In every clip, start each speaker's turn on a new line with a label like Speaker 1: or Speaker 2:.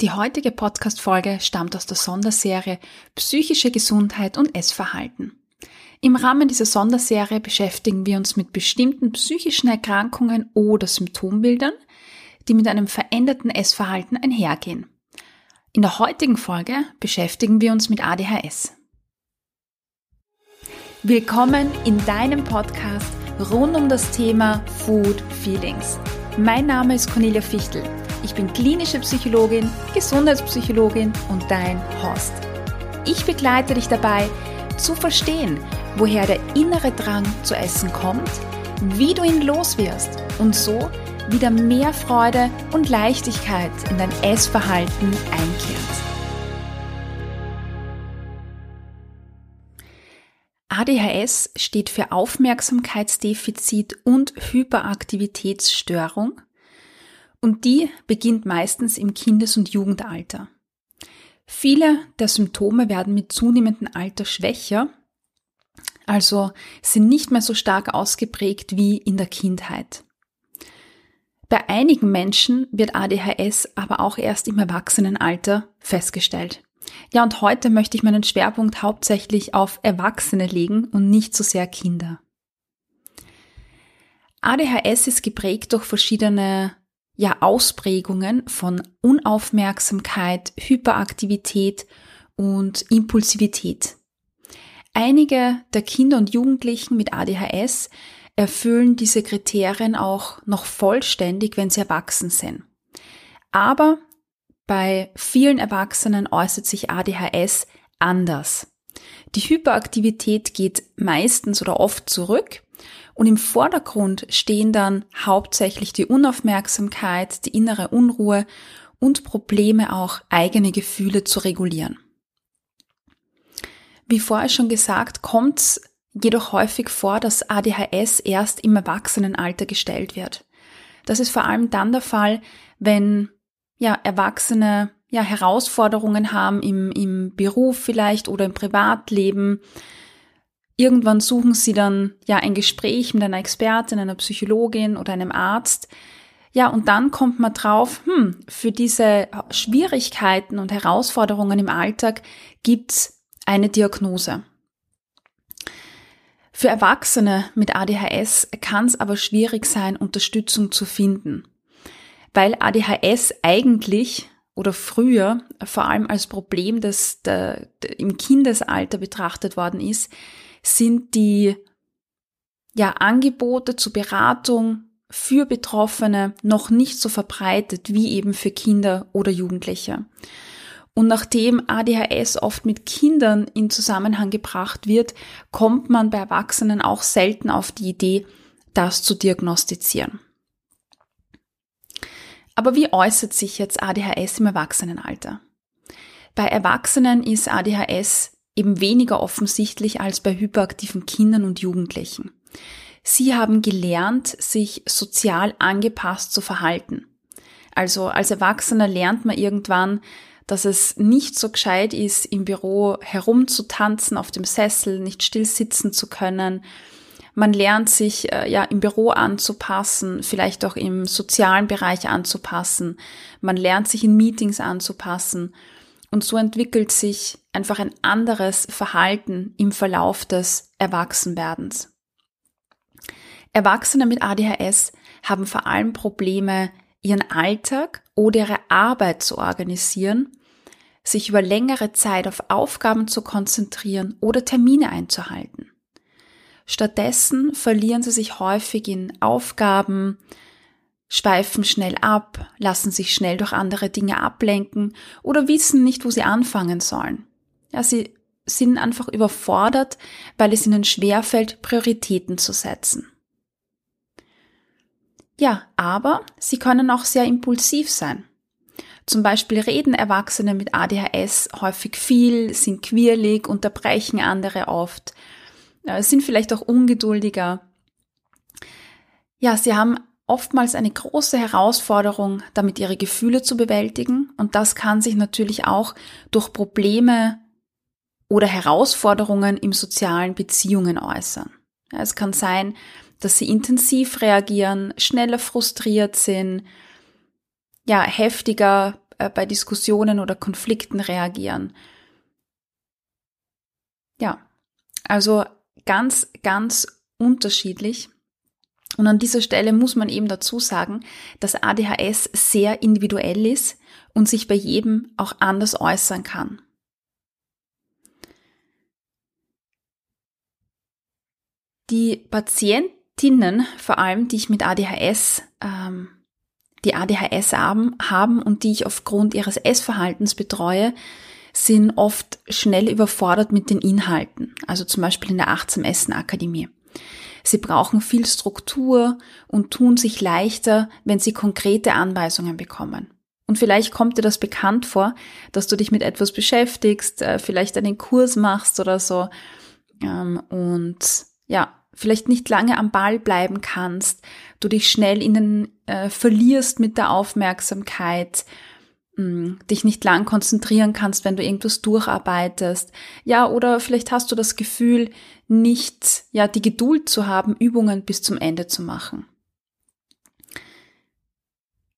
Speaker 1: Die heutige Podcast-Folge stammt aus der Sonderserie Psychische Gesundheit und Essverhalten. Im Rahmen dieser Sonderserie beschäftigen wir uns mit bestimmten psychischen Erkrankungen oder Symptombildern, die mit einem veränderten Essverhalten einhergehen. In der heutigen Folge beschäftigen wir uns mit ADHS. Willkommen in deinem Podcast rund um das Thema Food Feelings. Mein Name ist Cornelia Fichtel. Ich bin klinische Psychologin, Gesundheitspsychologin und dein Host. Ich begleite dich dabei, zu verstehen, woher der innere Drang zu essen kommt, wie du ihn loswirst und so wieder mehr Freude und Leichtigkeit in dein Essverhalten einkehrt. ADHS steht für Aufmerksamkeitsdefizit und Hyperaktivitätsstörung und die beginnt meistens im Kindes- und Jugendalter. Viele der Symptome werden mit zunehmendem Alter schwächer, also sind nicht mehr so stark ausgeprägt wie in der Kindheit. Bei einigen Menschen wird ADHS aber auch erst im Erwachsenenalter festgestellt. Ja, und heute möchte ich meinen Schwerpunkt hauptsächlich auf Erwachsene legen und nicht so sehr Kinder. ADHS ist geprägt durch verschiedene ja Ausprägungen von Unaufmerksamkeit, Hyperaktivität und Impulsivität. Einige der Kinder und Jugendlichen mit ADHS erfüllen diese Kriterien auch noch vollständig, wenn sie erwachsen sind. Aber bei vielen Erwachsenen äußert sich ADHS anders. Die Hyperaktivität geht meistens oder oft zurück und im Vordergrund stehen dann hauptsächlich die Unaufmerksamkeit, die innere Unruhe und Probleme auch eigene Gefühle zu regulieren. Wie vorher schon gesagt, kommt es jedoch häufig vor, dass ADHS erst im Erwachsenenalter gestellt wird. Das ist vor allem dann der Fall, wenn ja, Erwachsene ja, Herausforderungen haben im, im Beruf vielleicht oder im Privatleben, Irgendwann suchen sie dann ja ein Gespräch mit einer Expertin, einer Psychologin oder einem Arzt. Ja, und dann kommt man drauf, hm, für diese Schwierigkeiten und Herausforderungen im Alltag gibt's eine Diagnose. Für Erwachsene mit ADHS kann es aber schwierig sein, Unterstützung zu finden, weil ADHS eigentlich oder früher vor allem als Problem, das im Kindesalter betrachtet worden ist, sind die ja, Angebote zur Beratung für Betroffene noch nicht so verbreitet wie eben für Kinder oder Jugendliche. Und nachdem ADHS oft mit Kindern in Zusammenhang gebracht wird, kommt man bei Erwachsenen auch selten auf die Idee, das zu diagnostizieren. Aber wie äußert sich jetzt ADHS im Erwachsenenalter? Bei Erwachsenen ist ADHS eben weniger offensichtlich als bei hyperaktiven Kindern und Jugendlichen. Sie haben gelernt, sich sozial angepasst zu verhalten. Also als Erwachsener lernt man irgendwann, dass es nicht so gescheit ist, im Büro herumzutanzen auf dem Sessel, nicht still sitzen zu können. Man lernt sich äh, ja im Büro anzupassen, vielleicht auch im sozialen Bereich anzupassen. Man lernt sich in Meetings anzupassen. Und so entwickelt sich einfach ein anderes Verhalten im Verlauf des Erwachsenwerdens. Erwachsene mit ADHS haben vor allem Probleme, ihren Alltag oder ihre Arbeit zu organisieren, sich über längere Zeit auf Aufgaben zu konzentrieren oder Termine einzuhalten. Stattdessen verlieren sie sich häufig in Aufgaben, schweifen schnell ab, lassen sich schnell durch andere Dinge ablenken oder wissen nicht, wo sie anfangen sollen. Ja, sie sind einfach überfordert, weil es ihnen schwerfällt, Prioritäten zu setzen. Ja, aber sie können auch sehr impulsiv sein. Zum Beispiel reden Erwachsene mit ADHS häufig viel, sind quirlig, unterbrechen andere oft, äh, sind vielleicht auch ungeduldiger. Ja, sie haben oftmals eine große Herausforderung, damit ihre Gefühle zu bewältigen. Und das kann sich natürlich auch durch Probleme oder Herausforderungen im sozialen Beziehungen äußern. Ja, es kann sein, dass sie intensiv reagieren, schneller frustriert sind, ja, heftiger äh, bei Diskussionen oder Konflikten reagieren. Ja, also ganz, ganz unterschiedlich. Und an dieser Stelle muss man eben dazu sagen, dass ADHS sehr individuell ist und sich bei jedem auch anders äußern kann. Die Patientinnen, vor allem die ich mit ADHS, ähm, die ADHS haben, haben und die ich aufgrund ihres Essverhaltens betreue, sind oft schnell überfordert mit den Inhalten, also zum Beispiel in der Achtsam Essen Akademie. Sie brauchen viel Struktur und tun sich leichter, wenn sie konkrete Anweisungen bekommen. Und vielleicht kommt dir das bekannt vor, dass du dich mit etwas beschäftigst, äh, vielleicht einen Kurs machst oder so ähm, und ja, vielleicht nicht lange am Ball bleiben kannst, du dich schnell in den äh, verlierst mit der Aufmerksamkeit, dich nicht lang konzentrieren kannst, wenn du irgendwas durcharbeitest. Ja, oder vielleicht hast du das Gefühl, nicht, ja, die Geduld zu haben, Übungen bis zum Ende zu machen.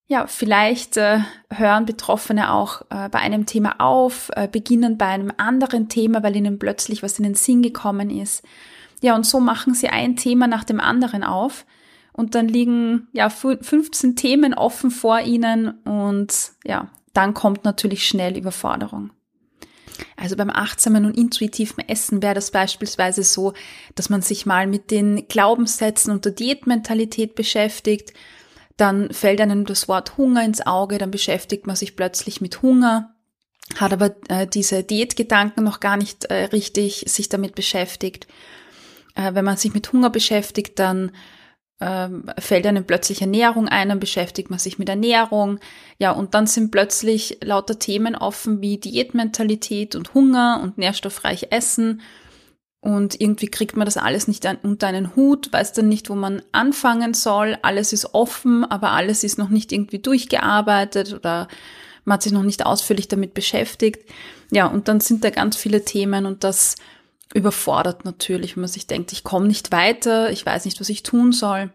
Speaker 1: Ja, vielleicht äh, hören Betroffene auch äh, bei einem Thema auf, äh, beginnen bei einem anderen Thema, weil ihnen plötzlich was in den Sinn gekommen ist. Ja, und so machen sie ein Thema nach dem anderen auf und dann liegen ja 15 Themen offen vor ihnen und ja, dann kommt natürlich schnell Überforderung. Also beim achtsamen und intuitiven Essen wäre das beispielsweise so, dass man sich mal mit den Glaubenssätzen und der Diätmentalität beschäftigt. Dann fällt einem das Wort Hunger ins Auge, dann beschäftigt man sich plötzlich mit Hunger, hat aber äh, diese Diätgedanken noch gar nicht äh, richtig sich damit beschäftigt. Äh, wenn man sich mit Hunger beschäftigt, dann ähm, fällt einem plötzlich Ernährung ein, dann beschäftigt man sich mit Ernährung. Ja, und dann sind plötzlich lauter Themen offen wie Diätmentalität und Hunger und nährstoffreich Essen. Und irgendwie kriegt man das alles nicht unter einen Hut, weiß dann nicht, wo man anfangen soll. Alles ist offen, aber alles ist noch nicht irgendwie durchgearbeitet oder man hat sich noch nicht ausführlich damit beschäftigt. Ja, und dann sind da ganz viele Themen und das überfordert natürlich, wenn man sich denkt, ich komme nicht weiter, ich weiß nicht, was ich tun soll.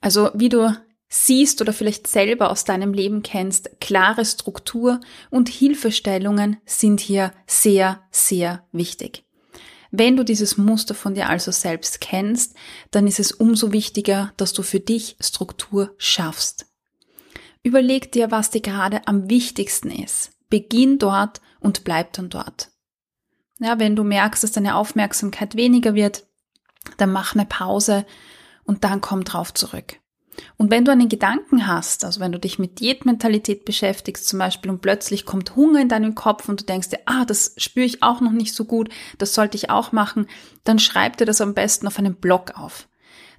Speaker 1: Also wie du siehst oder vielleicht selber aus deinem Leben kennst, klare Struktur und Hilfestellungen sind hier sehr, sehr wichtig. Wenn du dieses Muster von dir also selbst kennst, dann ist es umso wichtiger, dass du für dich Struktur schaffst. Überleg dir, was dir gerade am wichtigsten ist. Beginn dort und bleib dann dort. Ja, wenn du merkst, dass deine Aufmerksamkeit weniger wird, dann mach eine Pause und dann komm drauf zurück. Und wenn du einen Gedanken hast, also wenn du dich mit Diätmentalität beschäftigst zum Beispiel und plötzlich kommt Hunger in deinen Kopf und du denkst dir, ah, das spüre ich auch noch nicht so gut, das sollte ich auch machen, dann schreib dir das am besten auf einem Blog auf.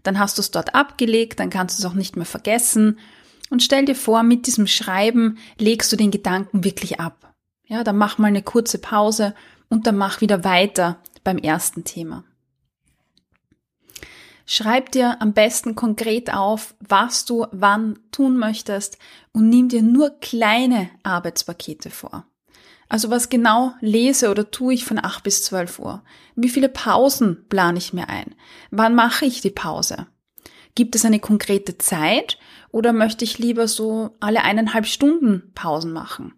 Speaker 1: Dann hast du es dort abgelegt, dann kannst du es auch nicht mehr vergessen und stell dir vor, mit diesem Schreiben legst du den Gedanken wirklich ab. Ja, dann mach mal eine kurze Pause und dann mach wieder weiter beim ersten Thema. Schreib dir am besten konkret auf, was du wann tun möchtest und nimm dir nur kleine Arbeitspakete vor. Also was genau lese oder tue ich von 8 bis 12 Uhr? Wie viele Pausen plane ich mir ein? Wann mache ich die Pause? Gibt es eine konkrete Zeit oder möchte ich lieber so alle eineinhalb Stunden Pausen machen?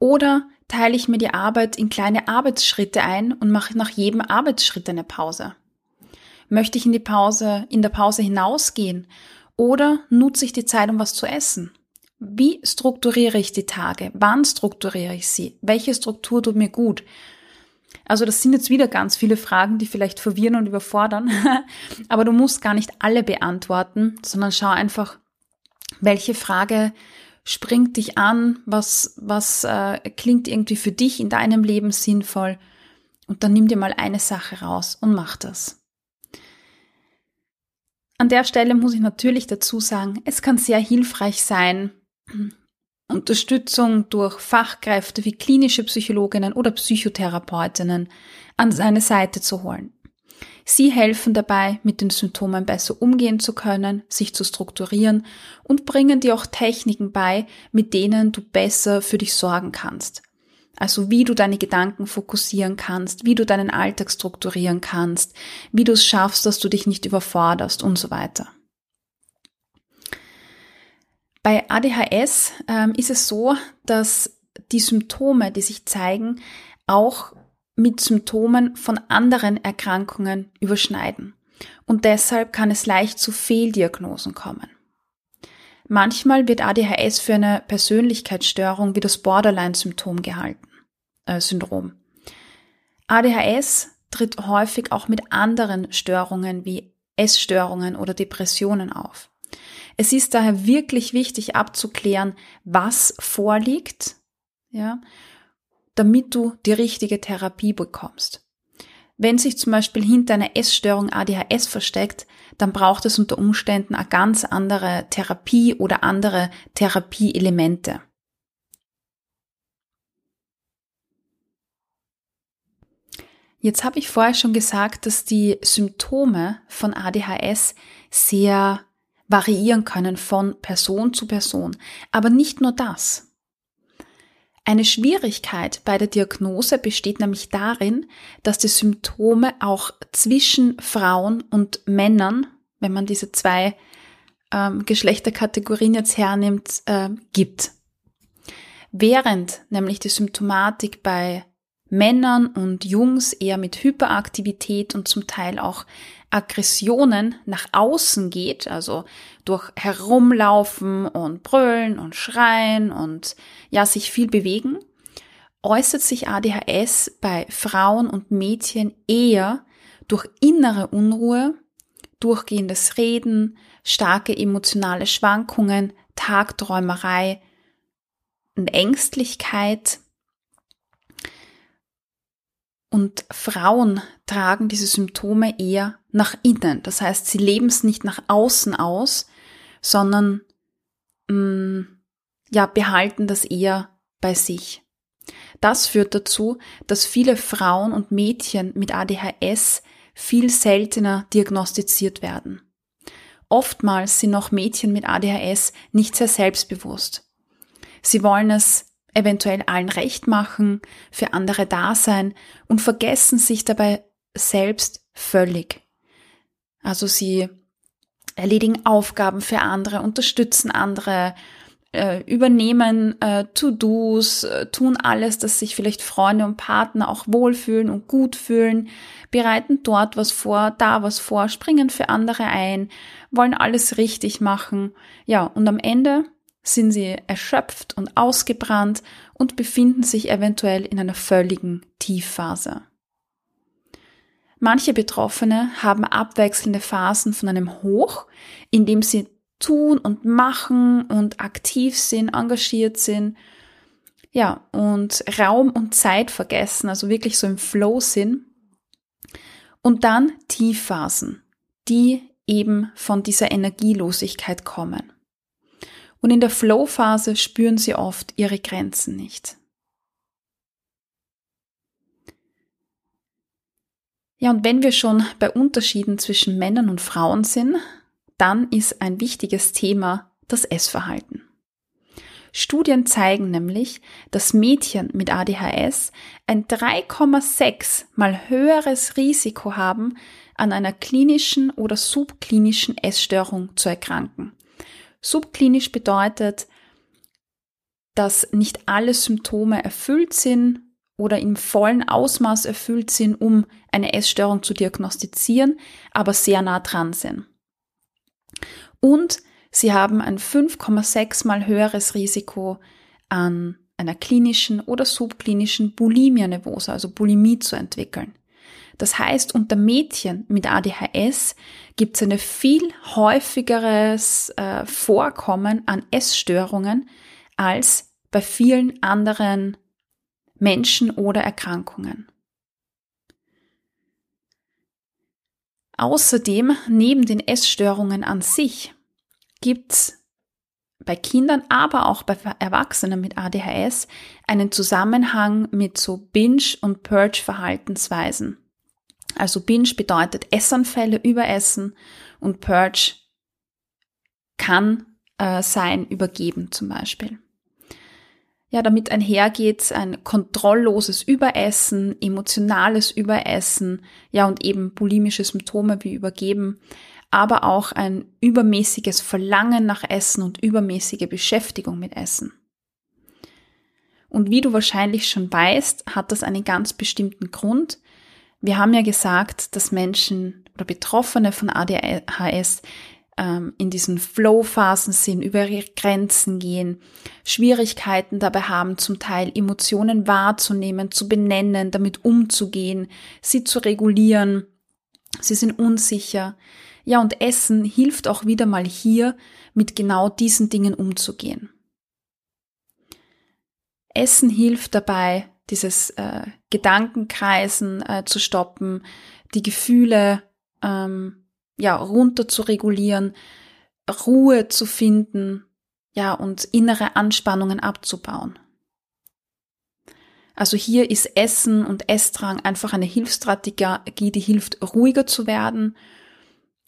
Speaker 1: Oder teile ich mir die Arbeit in kleine Arbeitsschritte ein und mache nach jedem Arbeitsschritt eine Pause? Möchte ich in die Pause, in der Pause hinausgehen? Oder nutze ich die Zeit, um was zu essen? Wie strukturiere ich die Tage? Wann strukturiere ich sie? Welche Struktur tut mir gut? Also das sind jetzt wieder ganz viele Fragen, die vielleicht verwirren und überfordern. Aber du musst gar nicht alle beantworten, sondern schau einfach, welche Frage springt dich an, was, was äh, klingt irgendwie für dich in deinem Leben sinnvoll. Und dann nimm dir mal eine Sache raus und mach das. An der Stelle muss ich natürlich dazu sagen, es kann sehr hilfreich sein, Unterstützung durch Fachkräfte wie klinische Psychologinnen oder Psychotherapeutinnen an seine Seite zu holen. Sie helfen dabei, mit den Symptomen besser umgehen zu können, sich zu strukturieren und bringen dir auch Techniken bei, mit denen du besser für dich sorgen kannst. Also wie du deine Gedanken fokussieren kannst, wie du deinen Alltag strukturieren kannst, wie du es schaffst, dass du dich nicht überforderst und so weiter. Bei ADHS ähm, ist es so, dass die Symptome, die sich zeigen, auch mit Symptomen von anderen Erkrankungen überschneiden. Und deshalb kann es leicht zu Fehldiagnosen kommen. Manchmal wird ADHS für eine Persönlichkeitsstörung wie das Borderline-Symptom gehalten, äh, Syndrom. ADHS tritt häufig auch mit anderen Störungen wie Essstörungen oder Depressionen auf. Es ist daher wirklich wichtig abzuklären, was vorliegt, ja, damit du die richtige Therapie bekommst. Wenn sich zum Beispiel hinter einer Essstörung ADHS versteckt, dann braucht es unter Umständen eine ganz andere Therapie oder andere Therapieelemente. Jetzt habe ich vorher schon gesagt, dass die Symptome von ADHS sehr variieren können von Person zu Person. Aber nicht nur das. Eine Schwierigkeit bei der Diagnose besteht nämlich darin, dass die Symptome auch zwischen Frauen und Männern, wenn man diese zwei ähm, Geschlechterkategorien jetzt hernimmt, äh, gibt. Während nämlich die Symptomatik bei Männern und Jungs eher mit Hyperaktivität und zum Teil auch Aggressionen nach außen geht, also durch Herumlaufen und Brüllen und Schreien und ja, sich viel bewegen, äußert sich ADHS bei Frauen und Mädchen eher durch innere Unruhe, durchgehendes Reden, starke emotionale Schwankungen, Tagträumerei und Ängstlichkeit, und Frauen tragen diese Symptome eher nach innen. Das heißt, sie leben es nicht nach außen aus, sondern mh, mm, ja, behalten das eher bei sich. Das führt dazu, dass viele Frauen und Mädchen mit ADHS viel seltener diagnostiziert werden. Oftmals sind auch Mädchen mit ADHS nicht sehr selbstbewusst. Sie wollen es eventuell allen recht machen, für andere da sein und vergessen sich dabei selbst völlig. Also sie erledigen Aufgaben für andere, unterstützen andere, äh, übernehmen äh, To-Dos, äh, tun alles, dass sich vielleicht Freunde und Partner auch wohlfühlen und gut fühlen, bereiten dort was vor, da was vor, springen für andere ein, wollen alles richtig machen. Ja, und am Ende sind sie erschöpft und ausgebrannt und befinden sich eventuell in einer völligen Tiefphase. Manche Betroffene haben abwechselnde Phasen von einem Hoch, in dem sie tun und machen und aktiv sind, engagiert sind, ja, und Raum und Zeit vergessen, also wirklich so im Flow sind. Und dann Tiefphasen, die eben von dieser Energielosigkeit kommen. Und in der Flow-Phase spüren sie oft ihre Grenzen nicht. Ja, und wenn wir schon bei Unterschieden zwischen Männern und Frauen sind, dann ist ein wichtiges Thema das Essverhalten. Studien zeigen nämlich, dass Mädchen mit ADHS ein 3,6 mal höheres Risiko haben, an einer klinischen oder subklinischen Essstörung zu erkranken Subklinisch bedeutet, dass nicht alle Symptome erfüllt sind oder im vollen Ausmaß erfüllt sind, um eine Essstörung zu diagnostizieren, aber sehr nah dran sind. Und sie haben ein 5,6 mal höheres Risiko an einer klinischen oder subklinischen Bulimia nervosa, also Bulimie zu entwickeln. Das heißt, unter Mädchen mit ADHS gibt es ein viel häufigeres äh, Vorkommen an Essstörungen als bei vielen anderen Menschen oder Erkrankungen. Außerdem, neben den Essstörungen an sich, gibt's bei Kindern, aber auch bei Erwachsenen mit ADHS einen Zusammenhang mit so Binge- und Purge-Verhaltensweisen. Also Binge bedeutet Essanfälle, Überessen und Purge kann äh, sein Übergeben zum Beispiel. Ja, damit einhergeht ein kontrollloses Überessen, emotionales Überessen, ja und eben bulimische Symptome wie Übergeben, aber auch ein übermäßiges Verlangen nach Essen und übermäßige Beschäftigung mit Essen. Und wie du wahrscheinlich schon weißt, hat das einen ganz bestimmten Grund. Wir haben ja gesagt, dass Menschen oder Betroffene von ADHS ähm, in diesen Flow-Phasen sind, über ihre Grenzen gehen, Schwierigkeiten dabei haben, zum Teil Emotionen wahrzunehmen, zu benennen, damit umzugehen, sie zu regulieren. Sie sind unsicher. Ja, und Essen hilft auch wieder mal hier, mit genau diesen Dingen umzugehen. Essen hilft dabei, dieses äh, Gedankenkreisen äh, zu stoppen, die Gefühle ähm, ja runter zu regulieren, Ruhe zu finden, ja und innere Anspannungen abzubauen. Also hier ist Essen und Essdrang einfach eine Hilfsstrategie, die hilft, ruhiger zu werden.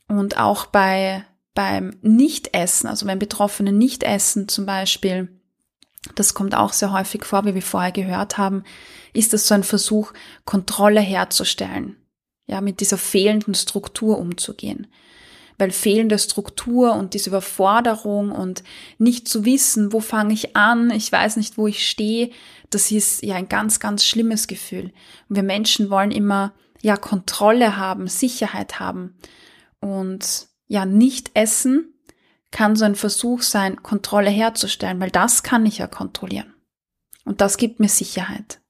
Speaker 1: Und auch bei, beim Nichtessen, also wenn Betroffene nicht essen zum Beispiel, das kommt auch sehr häufig vor, wie wir vorher gehört haben, ist das so ein Versuch, Kontrolle herzustellen. Ja, mit dieser fehlenden Struktur umzugehen. Weil fehlende Struktur und diese Überforderung und nicht zu wissen, wo fange ich an, ich weiß nicht, wo ich stehe, das ist ja ein ganz, ganz schlimmes Gefühl. Und wir Menschen wollen immer ja Kontrolle haben, Sicherheit haben. Und ja, nicht essen kann so ein Versuch sein, Kontrolle herzustellen, weil das kann ich ja kontrollieren. Und das gibt mir Sicherheit.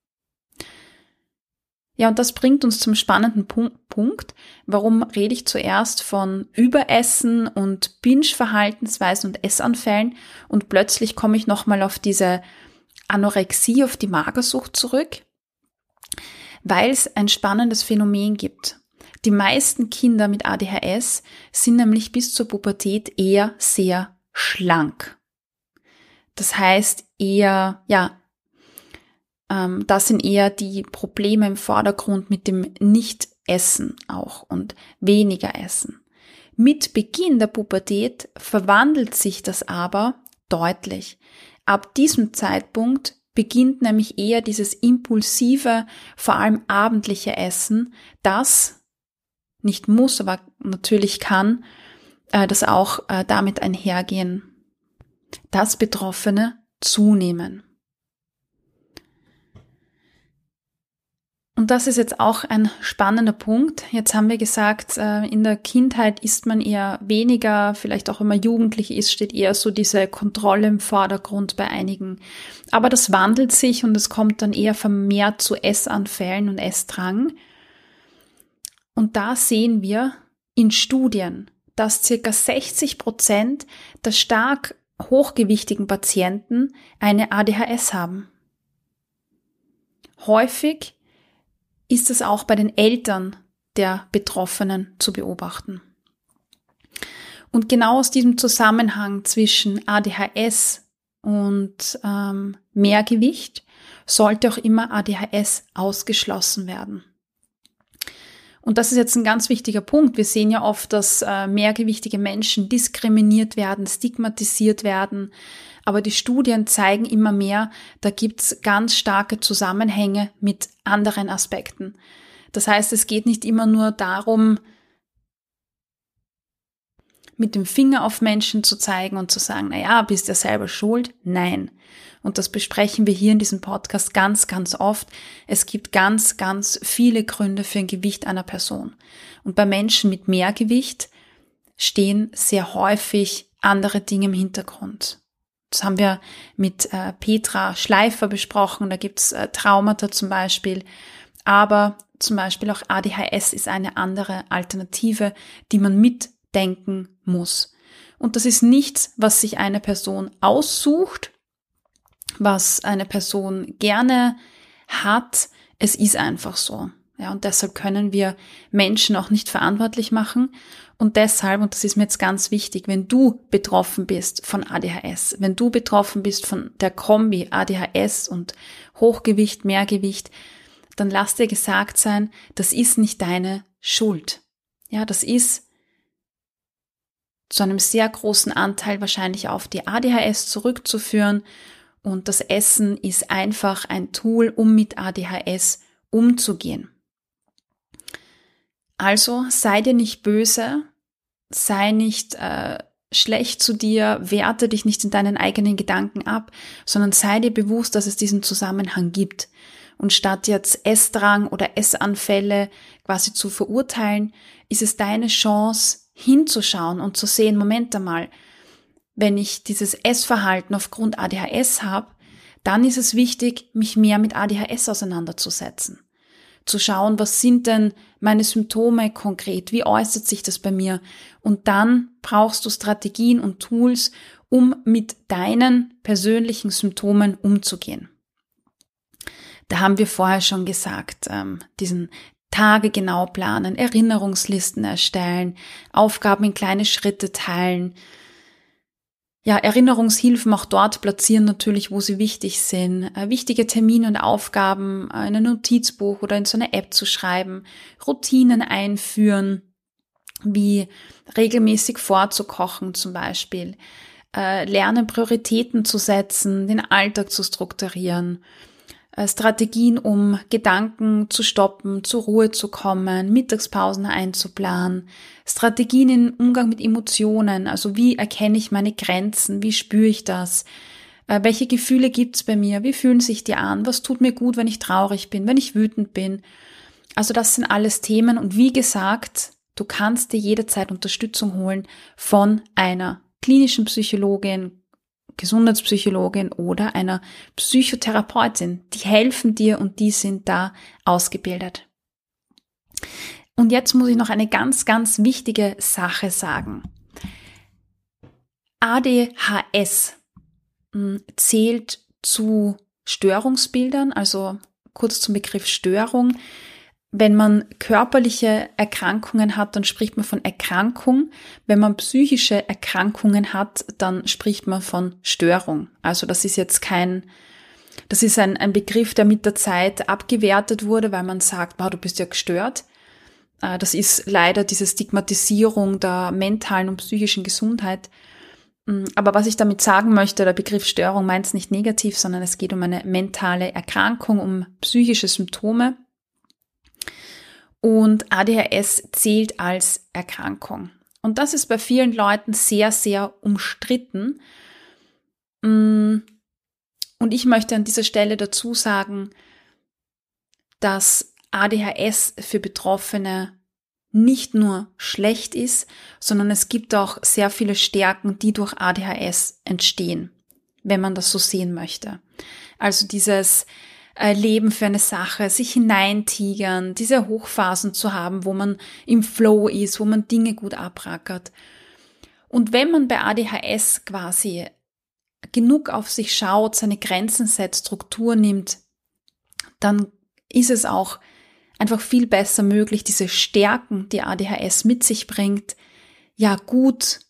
Speaker 1: Ja, und das bringt uns zum spannenden Punkt. Warum rede ich zuerst von Überessen und Binge-Verhaltensweisen und Essanfällen und plötzlich komme ich nochmal auf diese Anorexie, auf die Magersucht zurück? Weil es ein spannendes Phänomen gibt. Die meisten Kinder mit ADHS sind nämlich bis zur Pubertät eher sehr schlank. Das heißt eher, ja, ähm, das sind eher die Probleme im Vordergrund mit dem Nicht-Essen auch und weniger Essen. Mit Beginn der Pubertät verwandelt sich das aber deutlich. Ab diesem Zeitpunkt beginnt nämlich eher dieses impulsive, vor allem abendliche Essen, das nicht muss, aber natürlich kann, äh, das auch äh, damit einhergehen, dass Betroffene zunehmen. Und das ist jetzt auch ein spannender Punkt. Jetzt haben wir gesagt, äh, in der Kindheit ist man eher weniger, vielleicht auch wenn man jugendlich ist, steht eher so diese Kontrolle im Vordergrund bei einigen. Aber das wandelt sich und es kommt dann eher vermehrt zu Essanfällen und Essdrang. Und da sehen wir in Studien, dass circa 60 Prozent der stark hochgewichtigen Patienten eine ADHS haben. Häufig ist es auch bei den Eltern der Betroffenen zu beobachten. Und genau aus diesem Zusammenhang zwischen ADHS und ähm, Mehrgewicht sollte auch immer ADHS ausgeschlossen werden. Und das ist jetzt ein ganz wichtiger Punkt. Wir sehen ja oft, dass äh, mehrgewichtige Menschen diskriminiert werden, stigmatisiert werden, aber die Studien zeigen immer mehr, da gibt's ganz starke Zusammenhänge mit anderen Aspekten. Das heißt, es geht nicht immer nur darum, mit dem Finger auf Menschen zu zeigen und zu sagen, na ja, bist ja selber schuld. Nein. Und das besprechen wir hier in diesem Podcast ganz, ganz oft. Es gibt ganz, ganz viele Gründe für ein Gewicht einer Person. Und bei Menschen mit mehr Gewicht stehen sehr häufig andere Dinge im Hintergrund. Das haben wir mit äh, Petra Schleifer besprochen. Da gibt's äh, Traumata zum Beispiel. Aber zum Beispiel auch ADHS ist eine andere Alternative, die man mitdenken muss. Und das ist nichts, was sich eine Person aussucht, was eine Person gerne hat. Es ist einfach so. Ja, und deshalb können wir Menschen auch nicht verantwortlich machen. Und deshalb, und das ist mir jetzt ganz wichtig, wenn du betroffen bist von ADHS, wenn du betroffen bist von der Kombi ADHS und Hochgewicht, Mehrgewicht, dann lass dir gesagt sein, das ist nicht deine Schuld. Ja, das ist zu einem sehr großen Anteil wahrscheinlich auf die ADHS zurückzuführen. Und das Essen ist einfach ein Tool, um mit ADHS umzugehen. Also sei dir nicht böse, sei nicht äh, schlecht zu dir, werte dich nicht in deinen eigenen Gedanken ab, sondern sei dir bewusst, dass es diesen Zusammenhang gibt. Und statt jetzt Essdrang oder Essanfälle quasi zu verurteilen, ist es deine Chance, hinzuschauen und zu sehen, Moment einmal, wenn ich dieses Essverhalten aufgrund ADHS habe, dann ist es wichtig, mich mehr mit ADHS auseinanderzusetzen. Zu schauen, was sind denn meine Symptome konkret, wie äußert sich das bei mir? Und dann brauchst du Strategien und Tools, um mit deinen persönlichen Symptomen umzugehen. Da haben wir vorher schon gesagt, ähm, diesen Tage genau planen, Erinnerungslisten erstellen, Aufgaben in kleine Schritte teilen, ja, Erinnerungshilfen auch dort platzieren natürlich, wo sie wichtig sind. Äh, wichtige Termine und Aufgaben äh, in ein Notizbuch oder in so eine App zu schreiben. Routinen einführen, wie regelmäßig vorzukochen zum Beispiel. Äh, lernen, Prioritäten zu setzen, den Alltag zu strukturieren. Äh, Strategien, um Gedanken zu stoppen, zur Ruhe zu kommen, Mittagspausen einzuplanen, Strategien im Umgang mit Emotionen, also wie erkenne ich meine Grenzen, wie spüre ich das, äh, welche Gefühle gibt's bei mir, wie fühlen sich die an, was tut mir gut, wenn ich traurig bin, wenn ich wütend bin. Also das sind alles Themen und wie gesagt, du kannst dir jederzeit Unterstützung holen von einer klinischen Psychologin, Gesundheitspsychologin oder einer Psychotherapeutin. Die helfen dir und die sind da ausgebildet. Und jetzt muss ich noch eine ganz, ganz wichtige Sache sagen. ADHS hm, zählt zu Störungsbildern, also kurz zum Begriff Störung. Wenn man körperliche Erkrankungen hat, dann spricht man von Erkrankung. Wenn man psychische Erkrankungen hat, dann spricht man von Störung. Also das ist jetzt kein, das ist ein, ein Begriff, der mit der Zeit abgewertet wurde, weil man sagt, wow, du bist ja gestört. Äh, das ist leider diese Stigmatisierung der mentalen und psychischen Gesundheit. Mm, aber was ich damit sagen möchte, der Begriff Störung meint es nicht negativ, sondern es geht um eine mentale Erkrankung, um psychische Symptome. Und ADHS zählt als Erkrankung. Und das ist bei vielen Leuten sehr, sehr umstritten. Mm, und ich möchte an dieser Stelle dazu sagen, dass ADHS für Betroffene nicht nur schlecht ist, sondern es gibt auch sehr viele Stärken, die durch ADHS entstehen, wenn man das so sehen möchte. Also dieses Leben für eine Sache, sich hineintigern, diese Hochphasen zu haben, wo man im Flow ist, wo man Dinge gut abrackert. Und wenn man bei ADHS quasi genug auf sich schaut, seine Grenzen setzt, Struktur nimmt, dann ist es auch einfach viel besser möglich, diese Stärken, die ADHS mit sich bringt, ja gut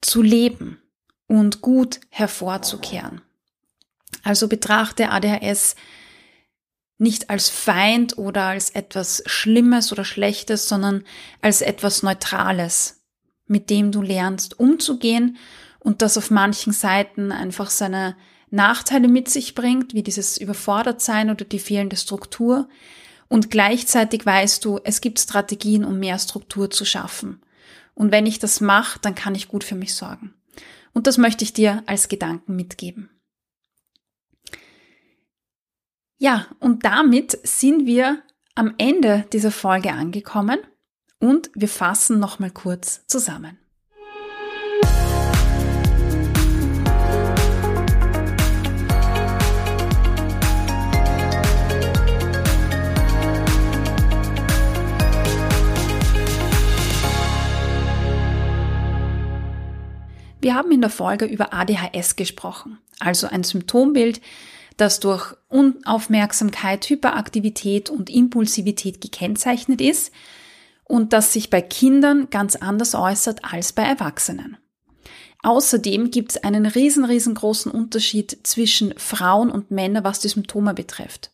Speaker 1: zu leben und gut hervorzukehren. Also betrachte ADHS nicht als Feind oder als etwas Schlimmes oder Schlechtes, sondern als etwas Neutrales, mit dem du lernst umzugehen und das auf manchen Seiten einfach seine Nachteile mit sich bringt, wie dieses Überfordertsein oder die fehlende Struktur. Und gleichzeitig weißt du, es gibt Strategien, um mehr Struktur zu schaffen. Und wenn ich das mache, dann kann ich gut für mich sorgen. Und das möchte ich dir als Gedanken mitgeben. Ja, und damit sind wir am Ende dieser Folge angekommen und wir fassen nochmal kurz zusammen. Wir haben in der Folge über ADHS gesprochen, also ein Symptombild, das durch Unaufmerksamkeit, Hyperaktivität und Impulsivität gekennzeichnet ist und das sich bei Kindern ganz anders äußert als bei Erwachsenen. Außerdem gibt es einen riesen, riesengroßen Unterschied zwischen Frauen und Männern, was die Symptome betrifft.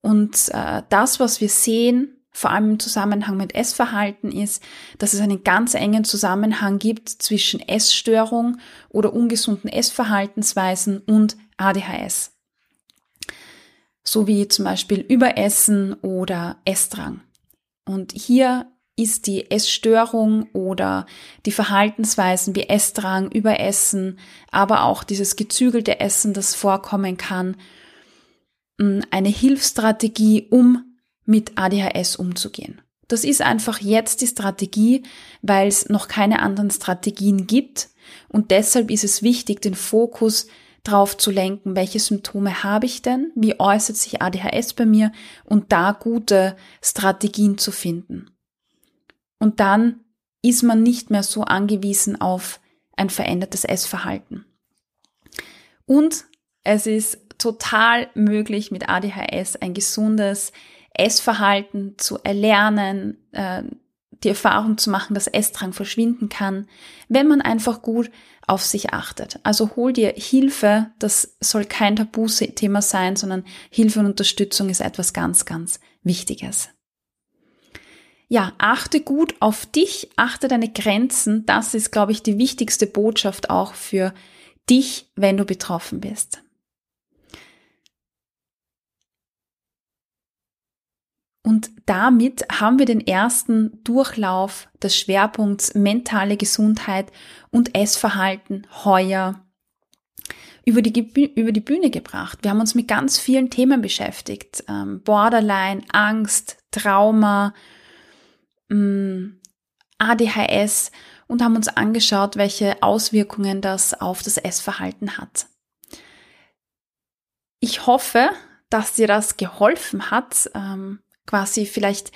Speaker 1: Und äh, das, was wir sehen, vor allem im Zusammenhang mit Essverhalten, ist, dass es einen ganz engen Zusammenhang gibt zwischen Essstörung oder ungesunden Essverhaltensweisen und ADHS. So wie zum Beispiel Überessen oder Essdrang. Und hier ist die Essstörung oder die Verhaltensweisen wie Essdrang, Überessen, aber auch dieses gezügelte Essen, das vorkommen kann, eine Hilfsstrategie, um mit ADHS umzugehen. Das ist einfach jetzt die Strategie, weil es noch keine anderen Strategien gibt und deshalb ist es wichtig, den Fokus drauf zu lenken, welche Symptome habe ich denn, wie äußert sich ADHS bei mir und da gute Strategien zu finden. Und dann ist man nicht mehr so angewiesen auf ein verändertes Essverhalten. Und es ist total möglich, mit ADHS ein gesundes Essverhalten zu erlernen, äh, die Erfahrung zu machen, dass Essdrang verschwinden kann, wenn man einfach gut auf sich achtet. Also hol dir Hilfe, das soll kein Tabuthema sein, sondern Hilfe und Unterstützung ist etwas ganz, ganz Wichtiges. Ja, achte gut auf dich, achte deine Grenzen. Das ist, glaube ich, die wichtigste Botschaft auch für dich, wenn du betroffen bist. Und damit haben wir den ersten Durchlauf des Schwerpunkts mentale Gesundheit und Essverhalten heuer über die, über die Bühne gebracht. Wir haben uns mit ganz vielen Themen beschäftigt. Ähm, Borderline, Angst, Trauma, mm, ADHS und haben uns angeschaut, welche Auswirkungen das auf das Essverhalten hat. Ich hoffe, dass dir das geholfen hat, ähm, quasi vielleicht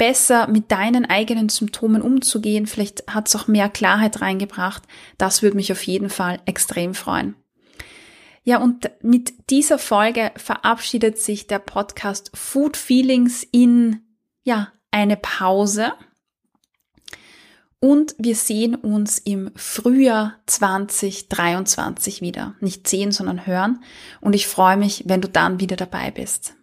Speaker 1: besser mit deinen eigenen Symptomen umzugehen. Vielleicht hat es auch mehr Klarheit reingebracht. Das würde mich auf jeden Fall extrem freuen. Ja, und mit dieser Folge verabschiedet sich der Podcast Food Feelings in, ja, eine Pause. Und wir sehen uns im Frühjahr 2023 wieder. Nicht sehen, sondern hören. Und ich freue mich, wenn du dann wieder dabei bist.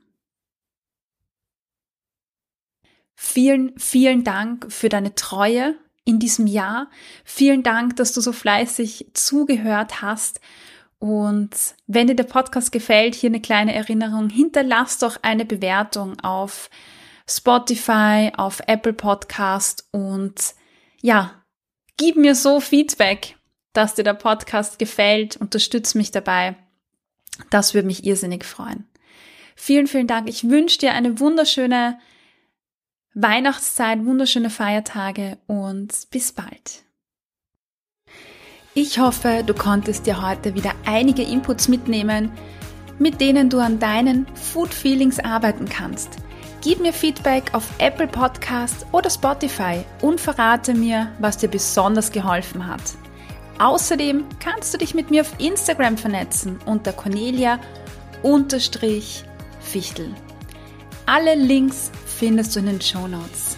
Speaker 1: Vielen, vielen Dank für deine Treue in diesem Jahr. Vielen Dank, dass du so fleißig zugehört hast. Und wenn dir der Podcast gefällt, hier eine kleine Erinnerung, hinterlass doch eine Bewertung auf Spotify, auf Apple Podcast und ja, gib mir so Feedback, dass dir der Podcast gefällt, unterstütz mich dabei. Das würde mich irrsinnig freuen. Vielen, vielen Dank. Ich wünsche dir eine wunderschöne Weihnachtszeit, wunderschöne Feiertage und bis bald. Ich hoffe, du konntest dir heute wieder einige Inputs mitnehmen, mit denen du an deinen Food Feelings arbeiten kannst. Gib mir Feedback auf Apple Podcast oder Spotify und verrate mir, was dir besonders geholfen hat. Außerdem kannst du dich mit mir auf Instagram vernetzen unter Cornelia-Fichtel. Alle Links findest du in den Show Notes.